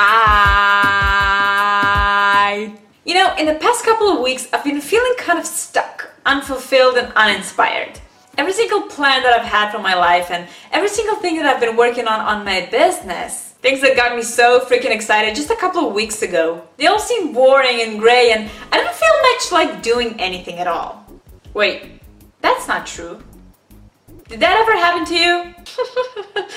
Hi! You know, in the past couple of weeks, I've been feeling kind of stuck, unfulfilled, and uninspired. Every single plan that I've had for my life and every single thing that I've been working on on my business, things that got me so freaking excited just a couple of weeks ago, they all seem boring and gray, and I don't feel much like doing anything at all. Wait, that's not true. Did that ever happen to you?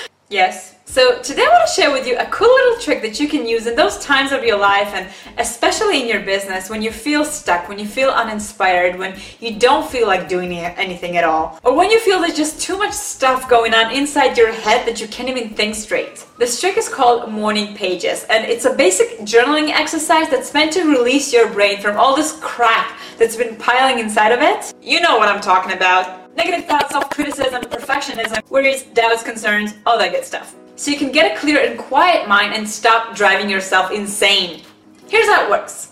yes. So today I want to share with you a cool little trick that you can use in those times of your life and especially in your business when you feel stuck, when you feel uninspired, when you don't feel like doing anything at all, or when you feel there's just too much stuff going on inside your head that you can't even think straight. This trick is called morning pages and it's a basic journaling exercise that's meant to release your brain from all this crap that's been piling inside of it. You know what I'm talking about negative thoughts, self-criticism, perfectionism, worries, doubts, concerns, all that good stuff. So you can get a clear and quiet mind and stop driving yourself insane. Here's how it works.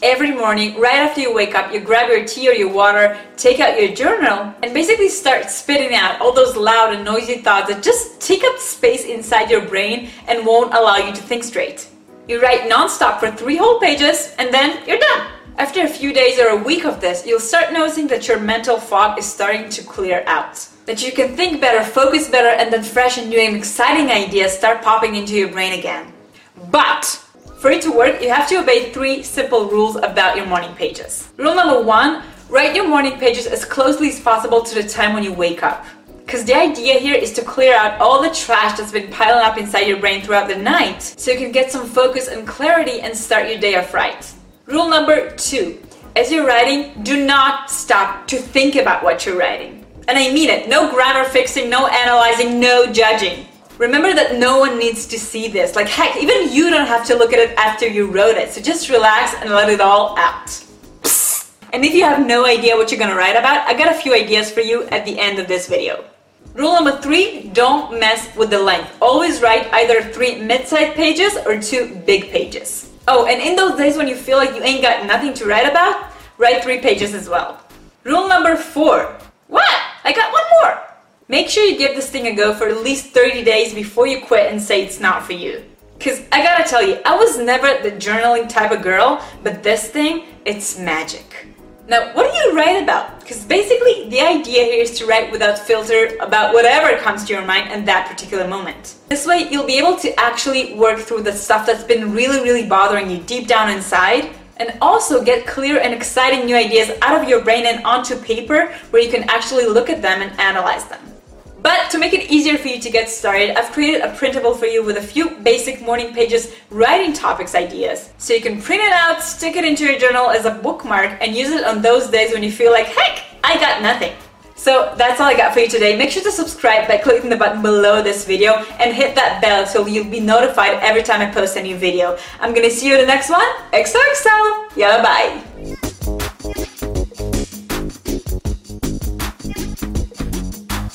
Every morning, right after you wake up, you grab your tea or your water, take out your journal, and basically start spitting out all those loud and noisy thoughts that just take up space inside your brain and won't allow you to think straight. You write nonstop for three whole pages, and then you're done. After a few days or a week of this, you'll start noticing that your mental fog is starting to clear out. That you can think better, focus better, and then fresh and new and exciting ideas start popping into your brain again. But for it to work, you have to obey three simple rules about your morning pages. Rule number one write your morning pages as closely as possible to the time when you wake up. Because the idea here is to clear out all the trash that's been piling up inside your brain throughout the night so you can get some focus and clarity and start your day off right. Rule number two as you're writing, do not stop to think about what you're writing. And I mean it no grammar fixing, no analyzing, no judging. Remember that no one needs to see this. Like, heck, even you don't have to look at it after you wrote it. So just relax and let it all out. And if you have no idea what you're gonna write about, I got a few ideas for you at the end of this video. Rule number three don't mess with the length. Always write either three mid sized pages or two big pages. Oh, and in those days when you feel like you ain't got nothing to write about, write three pages as well. Rule number four. What? I got one more. Make sure you give this thing a go for at least 30 days before you quit and say it's not for you. Because I gotta tell you, I was never the journaling type of girl, but this thing, it's magic. Now, what do you write about? Because basically, the idea here is to write without filter about whatever comes to your mind in that particular moment. This way, you'll be able to actually work through the stuff that's been really, really bothering you deep down inside and also get clear and exciting new ideas out of your brain and onto paper where you can actually look at them and analyze them. But to make it easier for you to get started, I've created a printable for you with a few basic morning pages writing topics ideas. So you can print it out, stick it into your journal as a bookmark, and use it on those days when you feel like, heck, I got nothing. So that's all I got for you today. Make sure to subscribe by clicking the button below this video and hit that bell so you'll be notified every time I post a new video. I'm gonna see you in the next one. XOXO! Yeah, bye!